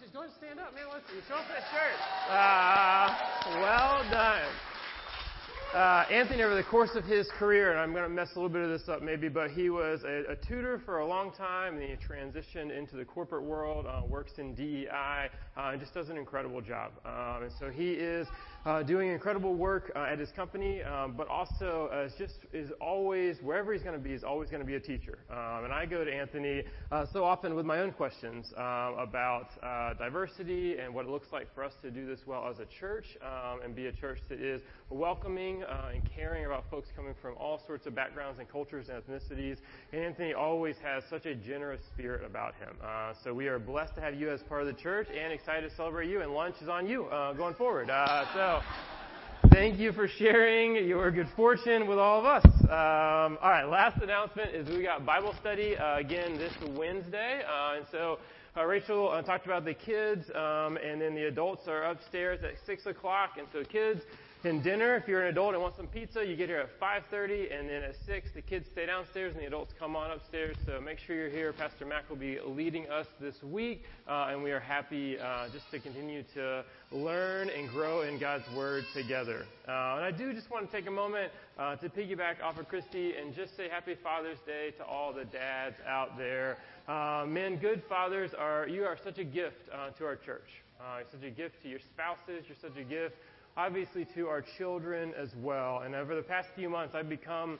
just go and stand up, man. Let's show off that shirt. Uh, well done. Uh, Anthony, over the course of his career, and I'm going to mess a little bit of this up maybe, but he was a, a tutor for a long time, and he transitioned into the corporate world, uh, works in DEI, uh, and just does an incredible job. Um, and so he is uh, doing incredible work uh, at his company, um, but also uh, just is always wherever he's going to be is always going to be a teacher. Um, and I go to Anthony uh, so often with my own questions uh, about uh, diversity and what it looks like for us to do this well as a church um, and be a church that is welcoming and caring about folks coming from all sorts of backgrounds and cultures and ethnicities. And Anthony always has such a generous spirit about him. so we are blessed to have you as part of the church and excited to celebrate you. And lunch is on you going forward. so. Thank you for sharing your good fortune with all of us. Um, all right, last announcement is we got Bible study uh, again this Wednesday. Uh, and so uh, Rachel uh, talked about the kids, um, and then the adults are upstairs at 6 o'clock. And so, kids, and dinner. If you're an adult and want some pizza, you get here at 5:30, and then at 6, the kids stay downstairs and the adults come on upstairs. So make sure you're here. Pastor Mac will be leading us this week, uh, and we are happy uh, just to continue to learn and grow in God's Word together. Uh, and I do just want to take a moment uh, to piggyback off of Christy and just say Happy Father's Day to all the dads out there. Uh, men, good fathers are you are such a gift uh, to our church. you're such a gift to your spouses. You're such a gift obviously to our children as well. And over the past few months, I've become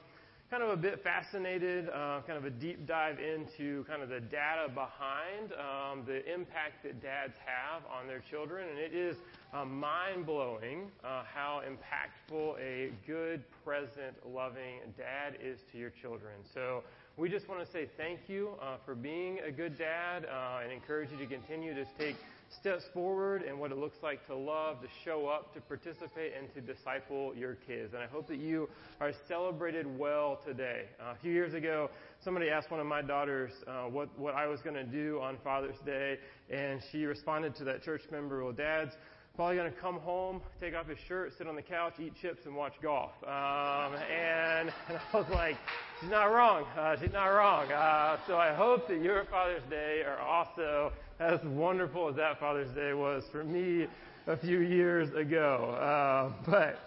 kind of a bit fascinated, uh, kind of a deep dive into kind of the data behind um, the impact that dads have on their children. And it is uh, mind blowing uh, how impactful a good, present, loving dad is to your children. So we just want to say thank you uh, for being a good dad uh, and encourage you to continue to take steps forward and what it looks like to love, to show up, to participate, and to disciple your kids. And I hope that you are celebrated well today. Uh, a few years ago, somebody asked one of my daughters uh, what, what I was going to do on Father's Day, and she responded to that church member, Well, Dad's probably going to come home, take off his shirt, sit on the couch, eat chips, and watch golf. Um, and, and I was like, She's not wrong. Uh, she's not wrong. Uh, so I hope that your Father's Day are also as wonderful as that Father's Day was for me a few years ago. Uh, but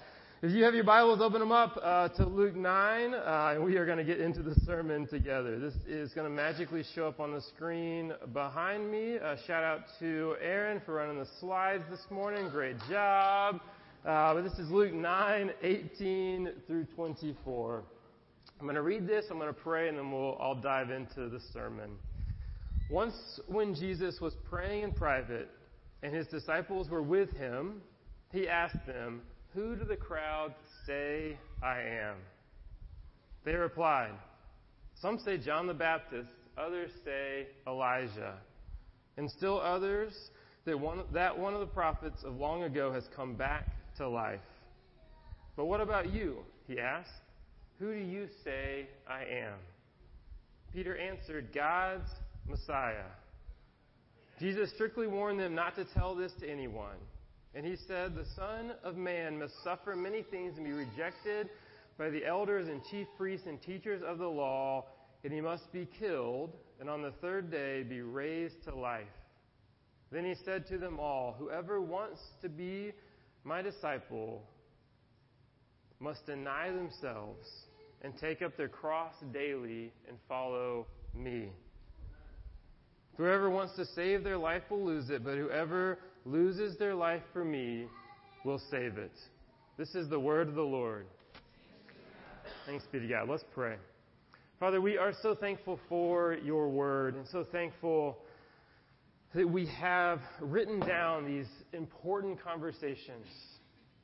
if you have your Bibles, open them up uh, to Luke 9, uh, and we are going to get into the sermon together. This is going to magically show up on the screen behind me. Uh, shout out to Aaron for running the slides this morning. Great job. Uh, but this is Luke 9, 18 through 24. I'm going to read this, I'm going to pray, and then we'll, I'll dive into the sermon. Once, when Jesus was praying in private and his disciples were with him, he asked them, Who do the crowd say I am? They replied, Some say John the Baptist, others say Elijah, and still others that one, that one of the prophets of long ago has come back to life. But what about you? He asked. Who do you say I am? Peter answered, God's Messiah. Jesus strictly warned them not to tell this to anyone. And he said, The Son of Man must suffer many things and be rejected by the elders and chief priests and teachers of the law, and he must be killed, and on the third day be raised to life. Then he said to them all, Whoever wants to be my disciple must deny themselves and take up their cross daily and follow me. Whoever wants to save their life will lose it, but whoever loses their life for me will save it. This is the word of the Lord. Thanks be to God. Let's pray. Father, we are so thankful for your word and so thankful that we have written down these important conversations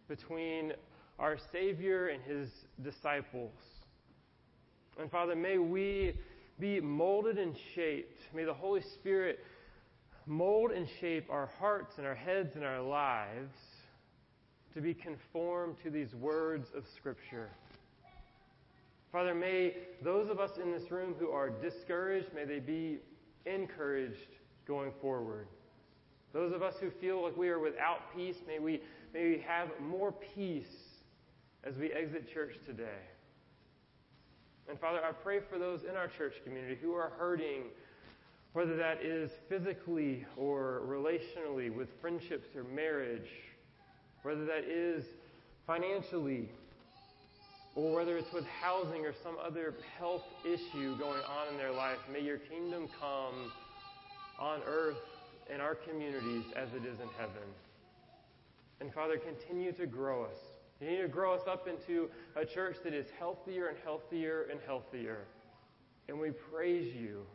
between our Savior and his disciples. And Father, may we be molded and shaped. May the Holy Spirit mold and shape our hearts and our heads and our lives to be conformed to these words of Scripture. Father, may those of us in this room who are discouraged, may they be encouraged going forward. Those of us who feel like we are without peace, may we, may we have more peace as we exit church today. And Father, I pray for those in our church community who are hurting whether that is physically or relationally with friendships or marriage, whether that is financially, or whether it's with housing or some other health issue going on in their life, may your kingdom come on earth in our communities as it is in heaven. And Father, continue to grow us. Continue to grow us up into a church that is healthier and healthier and healthier. And we praise you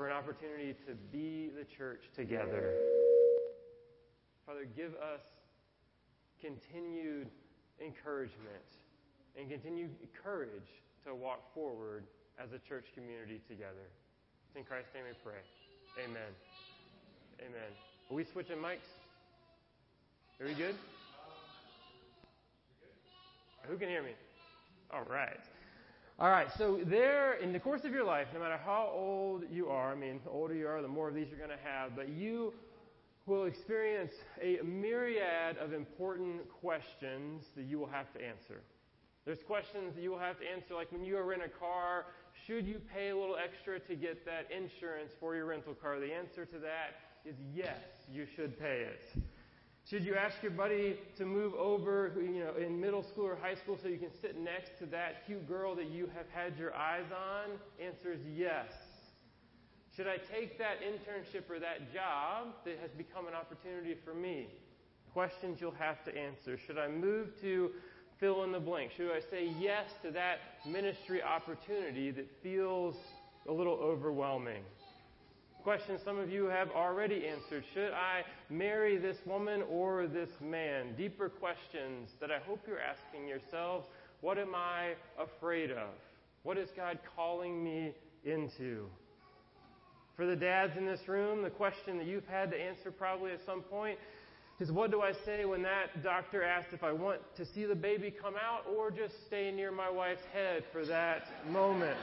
for an opportunity to be the church together. Father, give us continued encouragement and continued courage to walk forward as a church community together. It's in Christ's name we pray. Amen. Amen. Are we switching mics? Are we good? Who can hear me? All right. All right, so there, in the course of your life, no matter how old you are, I mean, the older you are, the more of these you're going to have, but you will experience a myriad of important questions that you will have to answer. There's questions that you will have to answer, like when you rent a car, should you pay a little extra to get that insurance for your rental car? The answer to that is yes, you should pay it. Should you ask your buddy to move over, you know, in middle school or high school so you can sit next to that cute girl that you have had your eyes on? Answer is yes. Should I take that internship or that job that has become an opportunity for me? Questions you'll have to answer. Should I move to fill in the blank? Should I say yes to that ministry opportunity that feels a little overwhelming? Questions some of you have already answered. Should I marry this woman or this man? Deeper questions that I hope you're asking yourselves. What am I afraid of? What is God calling me into? For the dads in this room, the question that you've had to answer probably at some point is what do I say when that doctor asks if I want to see the baby come out or just stay near my wife's head for that moment?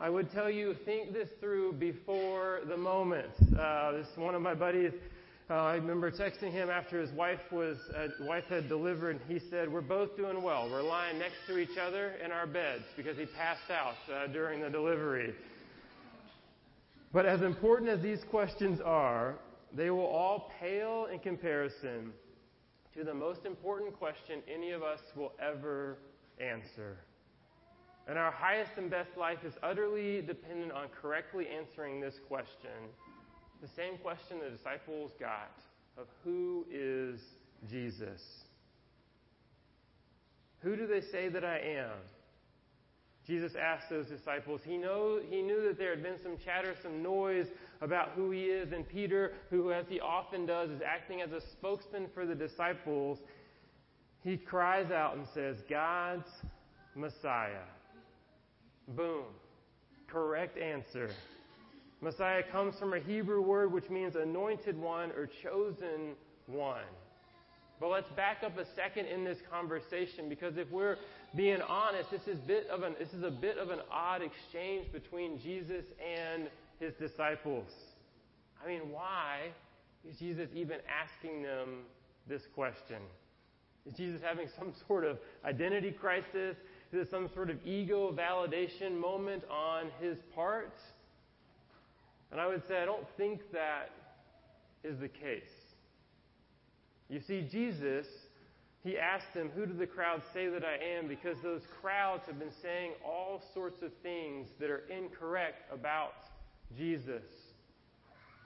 I would tell you, think this through before the moment. Uh, this one of my buddies. Uh, I remember texting him after his wife was uh, wife had delivered. He said, "We're both doing well. We're lying next to each other in our beds because he passed out uh, during the delivery." But as important as these questions are, they will all pale in comparison to the most important question any of us will ever answer. And our highest and best life is utterly dependent on correctly answering this question. The same question the disciples got of who is Jesus? Who do they say that I am? Jesus asked those disciples. He, know, he knew that there had been some chatter, some noise about who he is, and Peter, who, as he often does, is acting as a spokesman for the disciples, he cries out and says, God's Messiah. Boom. Correct answer. Messiah comes from a Hebrew word which means anointed one or chosen one. But let's back up a second in this conversation because if we're being honest, this is, bit of an, this is a bit of an odd exchange between Jesus and his disciples. I mean, why is Jesus even asking them this question? Is Jesus having some sort of identity crisis? Is some sort of ego validation moment on his part? And I would say, I don't think that is the case. You see, Jesus, he asked them, Who do the crowds say that I am? Because those crowds have been saying all sorts of things that are incorrect about Jesus.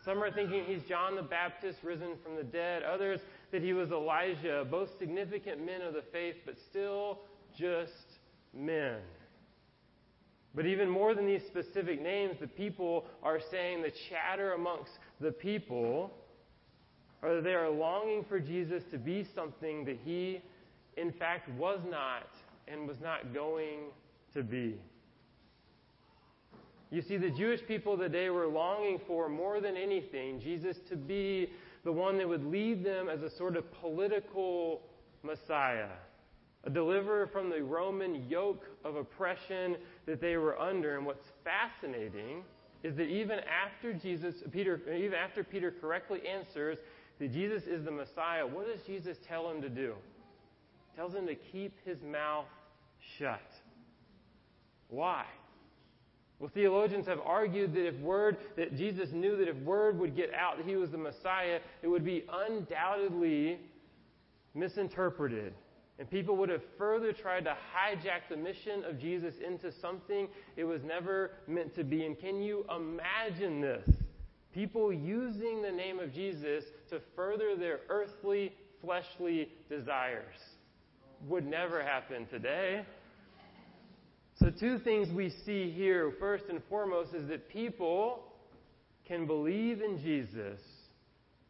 Some are thinking he's John the Baptist risen from the dead, others that he was Elijah, both significant men of the faith, but still just men. But even more than these specific names, the people are saying the chatter amongst the people or that they are longing for Jesus to be something that he, in fact, was not and was not going to be. You see, the Jewish people that they were longing for more than anything, Jesus to be the one that would lead them as a sort of political Messiah a deliverer from the Roman yoke of oppression that they were under. And what's fascinating is that even after Jesus, Peter, even after Peter correctly answers that Jesus is the Messiah, what does Jesus tell him to do? He tells him to keep his mouth shut. Why? Well, theologians have argued that if word, that Jesus knew that if word would get out that he was the Messiah, it would be undoubtedly misinterpreted. And people would have further tried to hijack the mission of Jesus into something it was never meant to be. And can you imagine this? People using the name of Jesus to further their earthly, fleshly desires. Would never happen today. So, two things we see here. First and foremost is that people can believe in Jesus,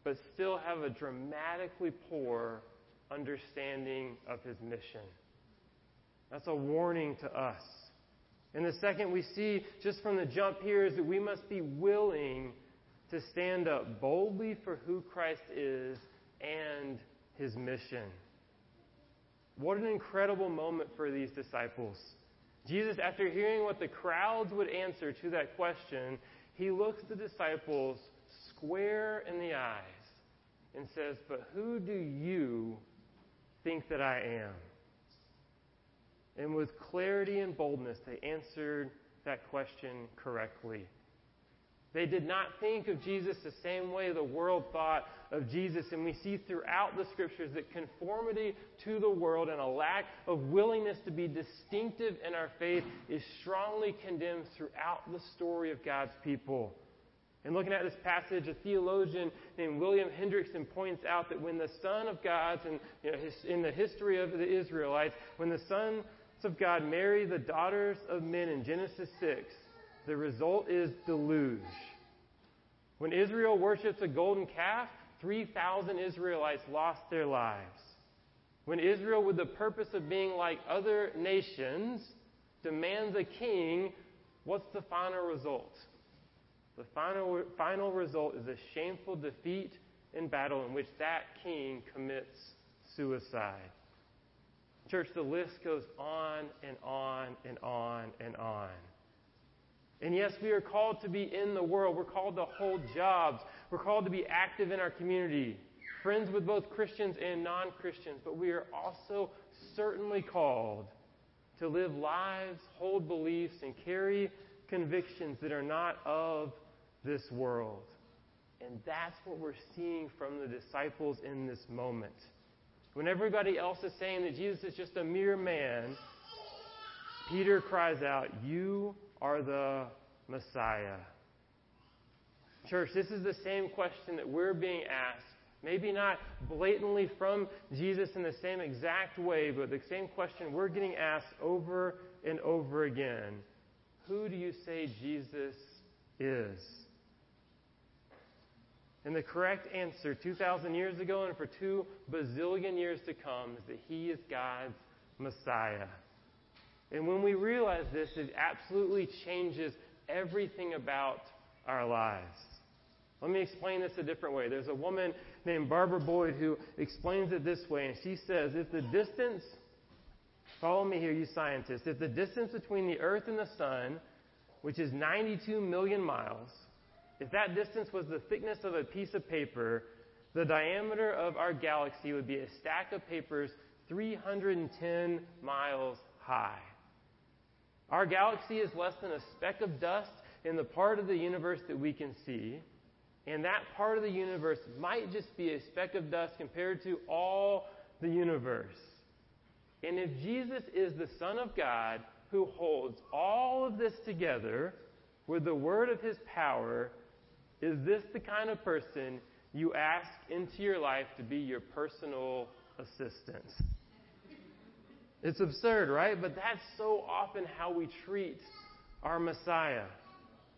but still have a dramatically poor understanding of his mission. That's a warning to us. And the second we see just from the jump here is that we must be willing to stand up boldly for who Christ is and his mission. What an incredible moment for these disciples. Jesus, after hearing what the crowds would answer to that question, he looks the disciples square in the eyes and says, But who do you think that I am? And with clarity and boldness, they answered that question correctly. They did not think of Jesus the same way the world thought of Jesus. And we see throughout the scriptures that conformity to the world and a lack of willingness to be distinctive in our faith is strongly condemned throughout the story of God's people. And looking at this passage, a theologian named William Hendriksen points out that when the Son of God, you know, in the history of the Israelites, when the sons of God marry the daughters of men in Genesis 6, the result is deluge. When Israel worships a golden calf, 3,000 Israelites lost their lives. When Israel, with the purpose of being like other nations, demands a king, what's the final result? The final, final result is a shameful defeat in battle in which that king commits suicide. Church, the list goes on and on and on and on. And yes, we are called to be in the world. We're called to hold jobs. We're called to be active in our community, friends with both Christians and non Christians. But we are also certainly called to live lives, hold beliefs, and carry convictions that are not of this world. And that's what we're seeing from the disciples in this moment. When everybody else is saying that Jesus is just a mere man, Peter cries out, You are the Messiah. Church, this is the same question that we're being asked. Maybe not blatantly from Jesus in the same exact way, but the same question we're getting asked over and over again. Who do you say Jesus is? And the correct answer 2,000 years ago and for two bazillion years to come is that He is God's Messiah. And when we realize this, it absolutely changes everything about our lives. Let me explain this a different way. There's a woman named Barbara Boyd who explains it this way, and she says if the distance, follow me here, you scientists, if the distance between the Earth and the Sun, which is 92 million miles, if that distance was the thickness of a piece of paper, the diameter of our galaxy would be a stack of papers 310 miles high. Our galaxy is less than a speck of dust in the part of the universe that we can see. And that part of the universe might just be a speck of dust compared to all the universe. And if Jesus is the Son of God who holds all of this together with the word of his power, is this the kind of person you ask into your life to be your personal assistant? It's absurd, right? But that's so often how we treat our Messiah.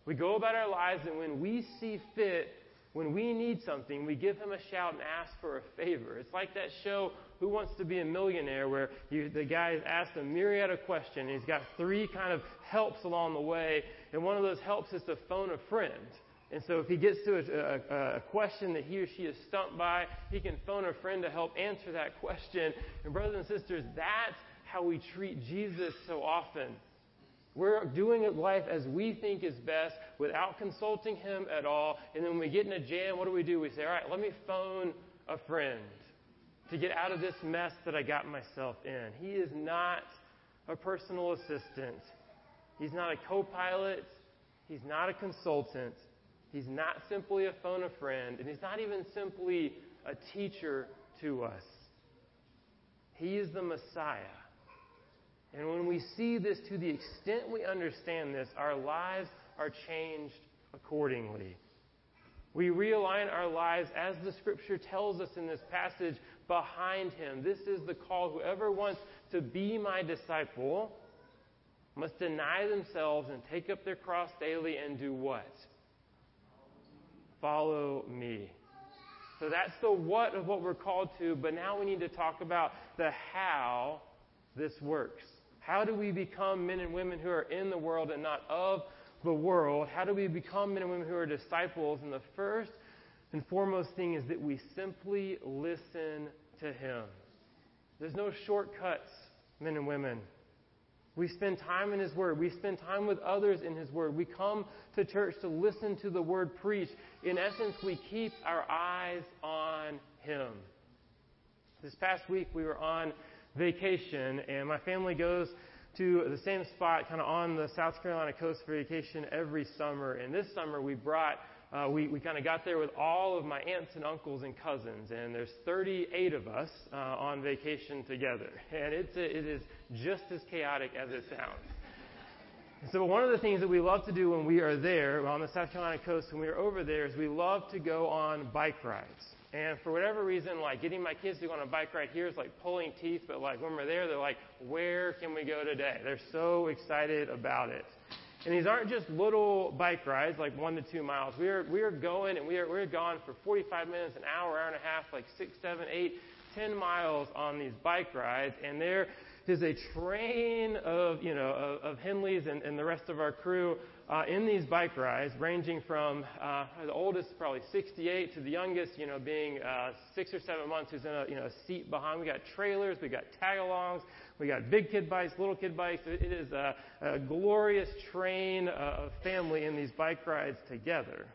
We go about our lives, and when we see fit, when we need something, we give him a shout and ask for a favor. It's like that show, Who Wants to Be a Millionaire, where you, the guy is asked a myriad of questions. He's got three kind of helps along the way, and one of those helps is to phone a friend. And so if he gets to a, a, a, question that he or she is stumped by, he can phone a friend to help answer that question. And brothers and sisters, that's how we treat Jesus so often. We're doing life as we think is best without consulting Him at all. And then when we get in a jam, what do we do? We say, all right, let me phone a friend to get out of this mess that I got myself in. He is not a personal assistant. He's not a co pilot. He's not a consultant. He's not simply a phone a friend. And he's not even simply a teacher to us. He is the Messiah. And when we see this to the extent we understand this, our lives are changed accordingly. We realign our lives as the scripture tells us in this passage behind him. This is the call. Whoever wants to be my disciple must deny themselves and take up their cross daily and do what? Follow me. So that's the what of what we're called to, but now we need to talk about the how this works. How do we become men and women who are in the world and not of the world? How do we become men and women who are disciples? And the first and foremost thing is that we simply listen to Him. There's no shortcuts, men and women. We spend time in His Word. We spend time with others in His Word. We come to church to listen to the Word preached. In essence, we keep our eyes on Him. This past week, we were on vacation, and my family goes to the same spot kind of on the South Carolina coast for vacation every summer. And this summer we brought, uh, we, we kind of got there with all of my aunts and uncles and cousins. And there's 38 of us uh, on vacation together. And it's a, it is just as chaotic as it sounds. So one of the things that we love to do when we are there on the South Carolina coast, when we are over there, is we love to go on bike rides. And for whatever reason, like getting my kids to go on a bike ride here is like pulling teeth, but like when we're there, they're like, where can we go today? They're so excited about it. And these aren't just little bike rides, like one to two miles. We are, we are going and we are, we're gone for 45 minutes, an hour, hour and a half, like six, seven, eight, ten miles on these bike rides. And there is a train of, you know, of, of Henleys and, and the rest of our crew uh, in these bike rides, ranging from uh, the oldest, probably 68, to the youngest, you know, being uh, six or seven months, who's in a, you know, a seat behind. We got trailers, we got tag-alongs, we got big kid bikes, little kid bikes. It is a, a glorious train of family in these bike rides together.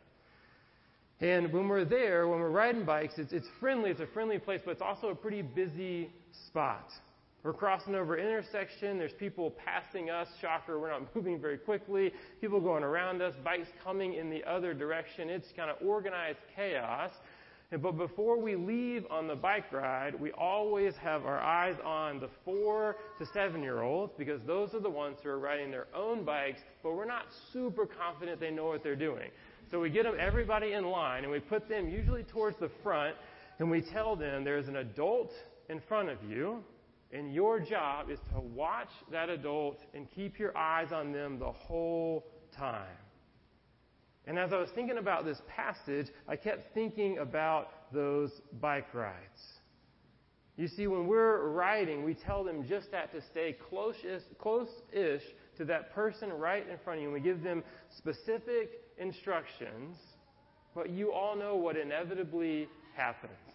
And when we're there, when we're riding bikes, it's, it's friendly. It's a friendly place, but it's also a pretty busy spot. We're crossing over intersection. There's people passing us. Shocker, we're not moving very quickly. People going around us. Bikes coming in the other direction. It's kind of organized chaos. But before we leave on the bike ride, we always have our eyes on the four to seven year olds because those are the ones who are riding their own bikes, but we're not super confident they know what they're doing. So we get them, everybody in line, and we put them usually towards the front, and we tell them there's an adult in front of you, and your job is to watch that adult and keep your eyes on them the whole time. And as I was thinking about this passage, I kept thinking about those bike rides. You see, when we're riding, we tell them just that to stay close-ish, close-ish to that person right in front of you. And we give them specific instructions, but you all know what inevitably happens.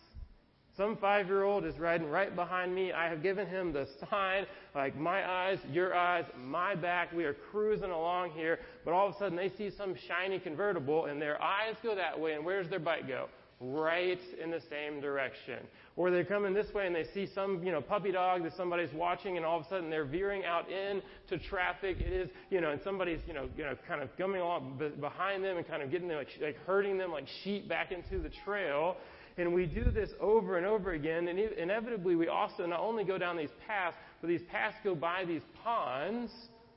Some five year old is riding right behind me. I have given him the sign, like my eyes, your eyes, my back. We are cruising along here, but all of a sudden they see some shiny convertible and their eyes go that way, and where's their bike go? Right in the same direction. Or they're coming this way and they see some, you know, puppy dog that somebody's watching and all of a sudden they're veering out into traffic. It is, you know, and somebody's, you know, you know, kind of coming along behind them and kind of getting them, like, like herding them like sheep back into the trail. And we do this over and over again. And inevitably, we also not only go down these paths, but these paths go by these ponds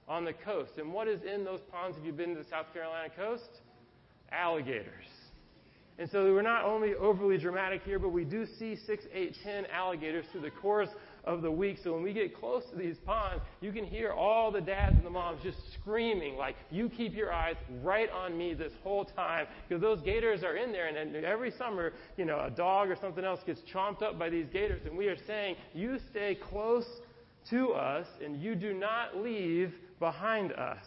on the coast. And what is in those ponds? Have you been to the South Carolina coast? Alligators. And so we're not only overly dramatic here, but we do see six, eight, ten alligators through the course of the week. So when we get close to these ponds, you can hear all the dads and the moms just screaming, like, you keep your eyes right on me this whole time. Because those gators are in there, and, and every summer, you know, a dog or something else gets chomped up by these gators. And we are saying, you stay close to us, and you do not leave behind us.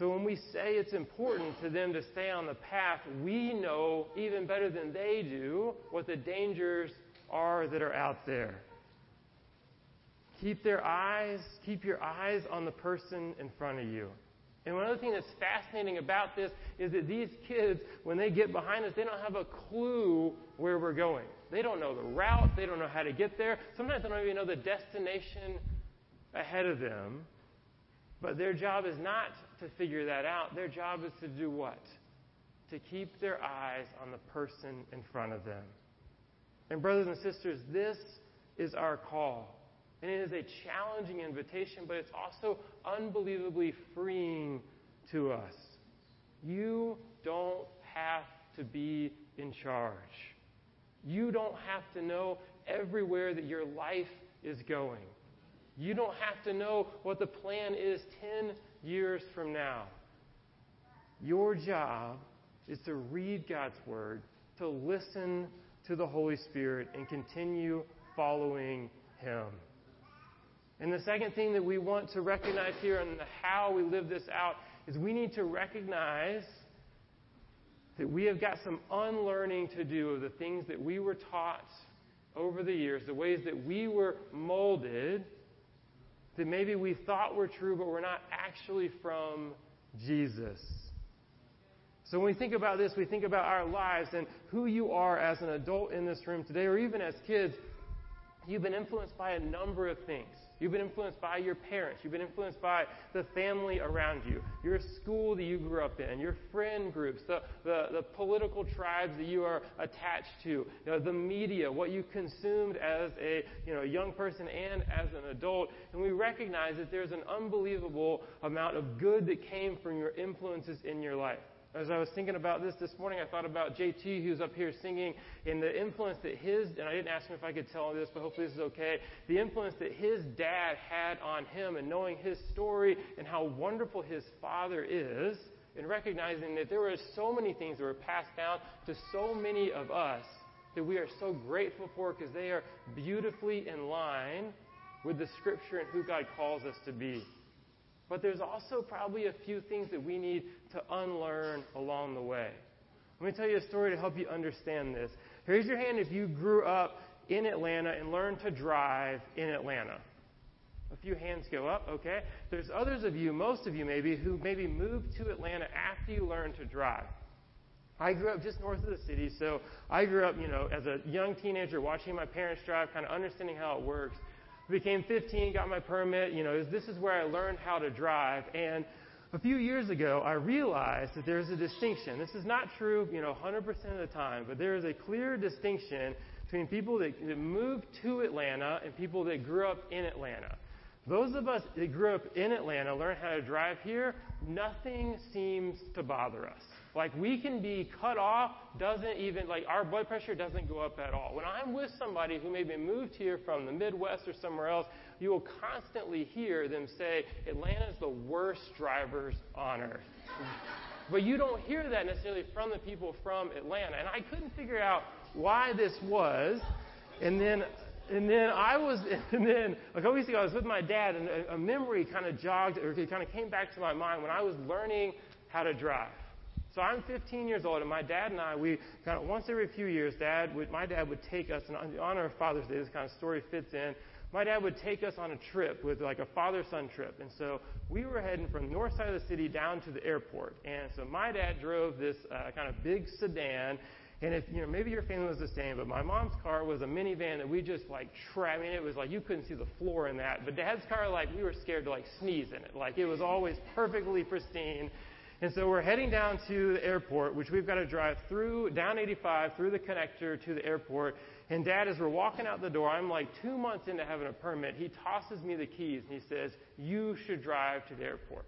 So when we say it's important to them to stay on the path, we know even better than they do what the dangers are that are out there. Keep their eyes, keep your eyes on the person in front of you. And one other thing that's fascinating about this is that these kids, when they get behind us, they don't have a clue where we're going. They don't know the route, they don't know how to get there. Sometimes they don't even know the destination ahead of them. But their job is not to figure that out. Their job is to do what? To keep their eyes on the person in front of them. And, brothers and sisters, this is our call. And it is a challenging invitation, but it's also unbelievably freeing to us. You don't have to be in charge. You don't have to know everywhere that your life is going. You don't have to know what the plan is 10 years from now. Your job is to read God's Word, to listen to the Holy Spirit, and continue following Him. And the second thing that we want to recognize here and how we live this out is we need to recognize that we have got some unlearning to do of the things that we were taught over the years, the ways that we were molded, that maybe we thought were true, but were not actually from Jesus. So when we think about this, we think about our lives and who you are as an adult in this room today, or even as kids. You've been influenced by a number of things. You've been influenced by your parents. You've been influenced by the family around you, your school that you grew up in, your friend groups, the, the, the political tribes that you are attached to, you know, the media, what you consumed as a you know, young person and as an adult. And we recognize that there's an unbelievable amount of good that came from your influences in your life. As I was thinking about this this morning, I thought about JT, who's up here singing, and the influence that his, and I didn't ask him if I could tell this, but hopefully this is okay, the influence that his dad had on him and knowing his story and how wonderful his father is, and recognizing that there were so many things that were passed down to so many of us that we are so grateful for because they are beautifully in line with the scripture and who God calls us to be. But there's also probably a few things that we need to unlearn along the way. Let me tell you a story to help you understand this. Raise your hand if you grew up in Atlanta and learned to drive in Atlanta. A few hands go up, okay? There's others of you, most of you maybe, who maybe moved to Atlanta after you learned to drive. I grew up just north of the city, so I grew up, you know, as a young teenager watching my parents drive, kind of understanding how it works became 15, got my permit. You know, this is where I learned how to drive. And a few years ago, I realized that there's a distinction. This is not true, you know, 100% of the time, but there is a clear distinction between people that, moved to Atlanta and people that grew up in Atlanta. Those of us that grew up in Atlanta, learn how to drive here, nothing seems to bother us. Like we can be cut off, doesn't even, like our blood pressure doesn't go up at all. When I'm with somebody who maybe moved here from the Midwest or somewhere else, you will constantly hear them say, Atlanta's the worst drivers on earth. but you don't hear that necessarily from the people from Atlanta. And I couldn't figure out why this was. And then and then I was, and then a couple weeks ago, I was with my dad, and a, a memory kind of jogged, or it kind of came back to my mind when I was learning how to drive. So I'm 15 years old, and my dad and I, we kind of once every few years, dad would, my dad would take us, and on the honor of Father's Day, this kind of story fits in. My dad would take us on a trip with like a father-son trip, and so we were heading from the north side of the city down to the airport. And so my dad drove this uh, kind of big sedan, and if you know, maybe your family was the same, but my mom's car was a minivan that we just like tra- I mean, it was like you couldn't see the floor in that. But dad's car, like we were scared to like sneeze in it. Like it was always perfectly pristine. And so we're heading down to the airport, which we've got to drive through, down 85, through the connector to the airport. And dad, as we're walking out the door, I'm like two months into having a permit. He tosses me the keys and he says, You should drive to the airport.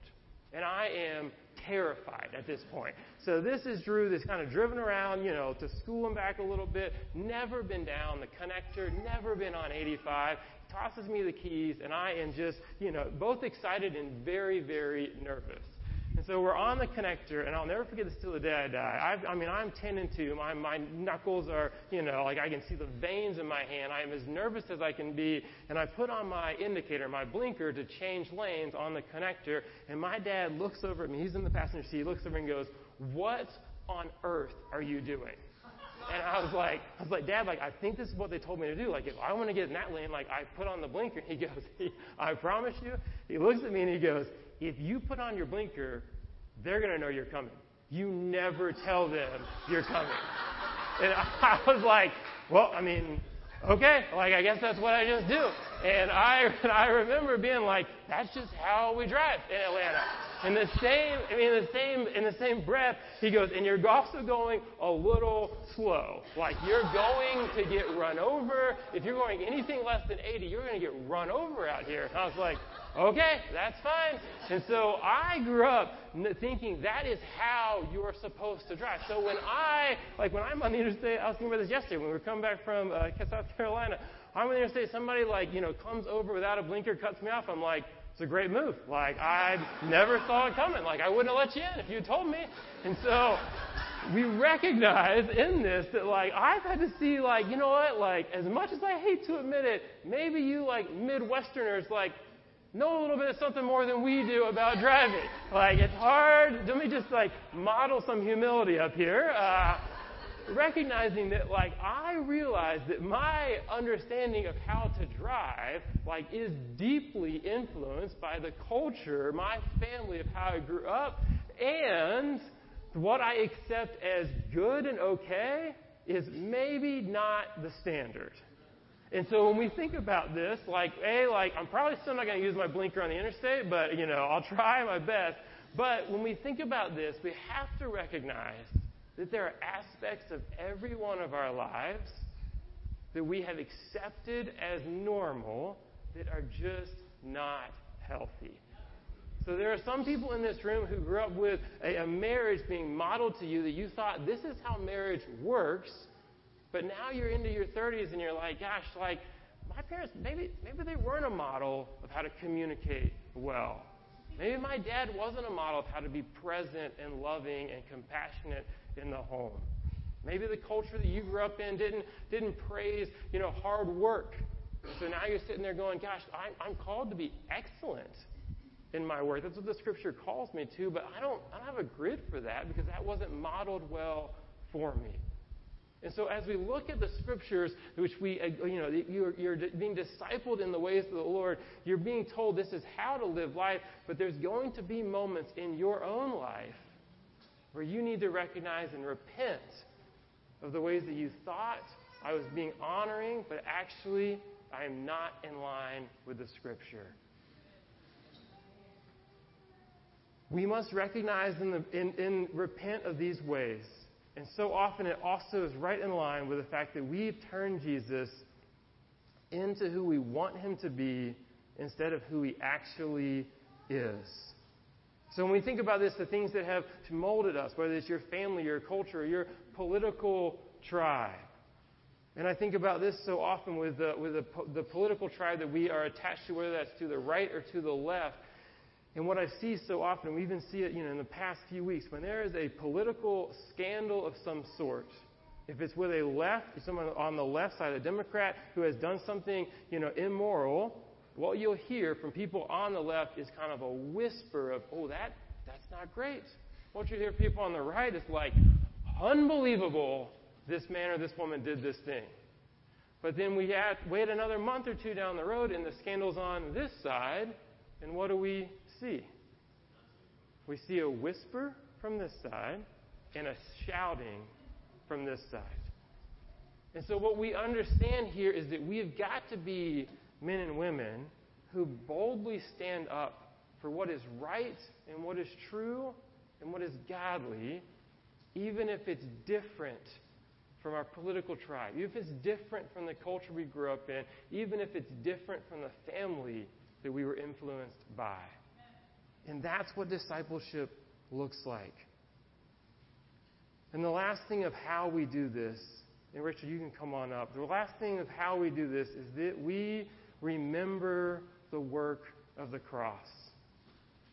And I am terrified at this point. So this is Drew that's kind of driven around, you know, to school and back a little bit, never been down the connector, never been on 85, tosses me the keys, and I am just, you know, both excited and very, very nervous. And so we're on the connector, and I'll never forget this till the day I die. I've, I mean, I'm 10 and 2. My, my knuckles are, you know, like I can see the veins in my hand. I am as nervous as I can be. And I put on my indicator, my blinker, to change lanes on the connector. And my dad looks over at me. He's in the passenger seat. He looks over and goes, What on earth are you doing? And I was like, I was like, Dad, like, I think this is what they told me to do. Like, if I want to get in that lane, like, I put on the blinker. He goes, I promise you. He looks at me and he goes, if you put on your blinker, they're going to know you're coming. You never tell them you're coming. And I was like, well, I mean, okay, like I guess that's what I just do. And I, and I remember being like, that's just how we drive in Atlanta. In the same, I mean, in the same, in the same breath, he goes, and you're also going a little slow. Like you're going to get run over. If you're going anything less than 80, you're going to get run over out here. And I was like, okay, that's fine. And so I grew up thinking that is how you're supposed to drive. So when I, like when I'm on the interstate, I was thinking about this yesterday when we were coming back from uh, South Carolina. I'm on the interstate, somebody like, you know, comes over without a blinker, cuts me off. I'm like, it's a great move. Like, I never saw it coming. Like, I wouldn't have let you in if you told me. And so, we recognize in this that, like, I've had to see, like, you know what? Like, as much as I hate to admit it, maybe you, like, Midwesterners, like, know a little bit of something more than we do about driving. Like, it's hard. Let me just, like, model some humility up here. Uh, recognizing that like I realize that my understanding of how to drive like is deeply influenced by the culture, my family of how I grew up, and what I accept as good and okay is maybe not the standard. And so when we think about this, like, A, like, I'm probably still not going to use my blinker on the interstate, but, you know, I'll try my best. But when we think about this, we have to recognize that there are aspects of every one of our lives that we have accepted as normal that are just not healthy. So there are some people in this room who grew up with a, a, marriage being modeled to you that you thought this is how marriage works, but now you're into your 30s and you're like, gosh, like my parents maybe maybe they weren't a model of how to communicate well. Maybe my dad wasn't a model of how to be present and loving and compassionate in the home. Maybe the culture that you grew up in didn't, didn't praise, you know, hard work. So now you're sitting there going, gosh, I'm, I'm called to be excellent in my work. That's what the scripture calls me to, but I don't, I don't have a grid for that because that wasn't modeled well for me. And so, as we look at the scriptures, which we, uh, you know, you're, you're, being discipled in the ways of the Lord, you're being told this is how to live life, but there's going to be moments in your own life where you need to recognize and repent of the ways that you thought I was being honoring, but actually I am not in line with the Scripture. We must recognize and in, in, repent of these ways. And so often it also is right in line with the fact that we've turned Jesus into who we want him to be instead of who he actually is. So when we think about this, the things that have molded us, whether it's your family, your culture, your political tribe. And I think about this so often with, the, with the, the political tribe that we are attached to, whether that's to the right or to the left. And what I see so often, we even see it you know, in the past few weeks, when there is a political scandal of some sort, if it's with a left, someone on the left side, a Democrat who has done something you know, immoral, what you'll hear from people on the left is kind of a whisper of, oh, that, that's not great. What you hear people on the right is like, unbelievable this man or this woman did this thing. But then we wait another month or two down the road, and the scandal's on this side, and what do we see? We see a whisper from this side and a shouting from this side. And so, what we understand here is that we have got to be men and women who boldly stand up for what is right and what is true and what is godly, even if it's different from our political tribe, even if it's different from the culture we grew up in, even if it's different from the family that we were influenced by. And that's what discipleship looks like. And the last thing of how we do this, and Richard, you can come on up. The last thing of how we do this is that we remember the work of the cross.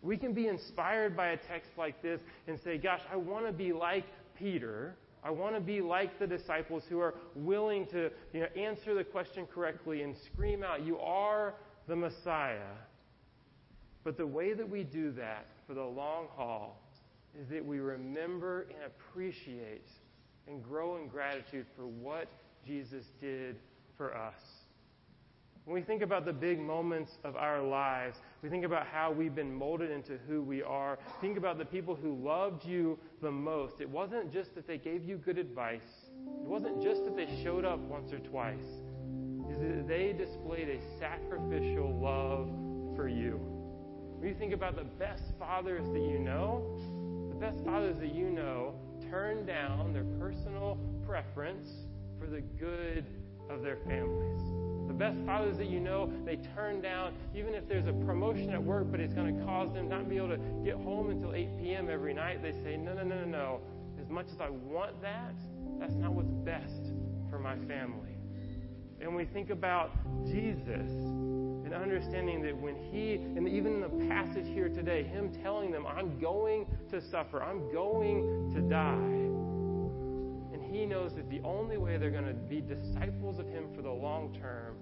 We can be inspired by a text like this and say, Gosh, I want to be like Peter. I want to be like the disciples who are willing to you know, answer the question correctly and scream out, You are the Messiah. But the way that we do that for the long haul is that we remember and appreciate and grow in gratitude for what Jesus did for us. When we think about the big moments of our lives, we think about how we've been molded into who we are. Think about the people who loved you the most. It wasn't just that they gave you good advice, it wasn't just that they showed up once or twice. is that they displayed a sacrificial love for you. When you think about the best fathers that you know, the best fathers that you know turn down their personal preference for the good of their families. The best fathers that you know, they turn down, even if there's a promotion at work, but it's going to cause them not to be able to get home until 8 p.m. every night. They say, no, no, no, no, no. As much as I want that, that's not what's best for my family. And we think about Jesus and understanding that when he, and even in the passage here today, him telling them, I'm going to suffer, I'm going to die. And he knows that the only way they're going to be disciples of him for the long term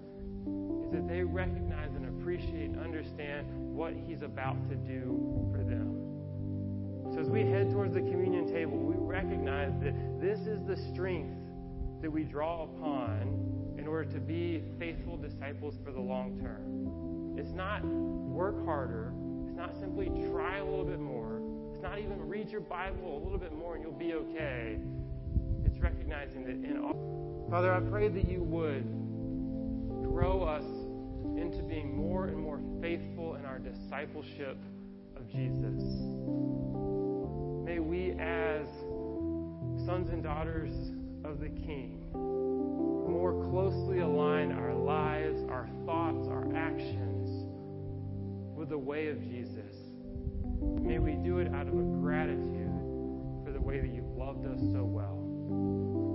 is that they recognize and appreciate and understand what he's about to do for them. So as we head towards the communion table, we recognize that this is the strength that we draw upon in order to be faithful disciples for the long term. It's not work harder. It's not simply try a little bit more. It's not even read your Bible a little bit more and you'll be okay. It's recognizing that in all. Father, I pray that you would grow us into being more and more faithful in our discipleship of Jesus. May we, as sons and daughters of the King, closely align our lives, our thoughts, our actions with the way of Jesus. May we do it out of a gratitude for the way that you've loved us so well.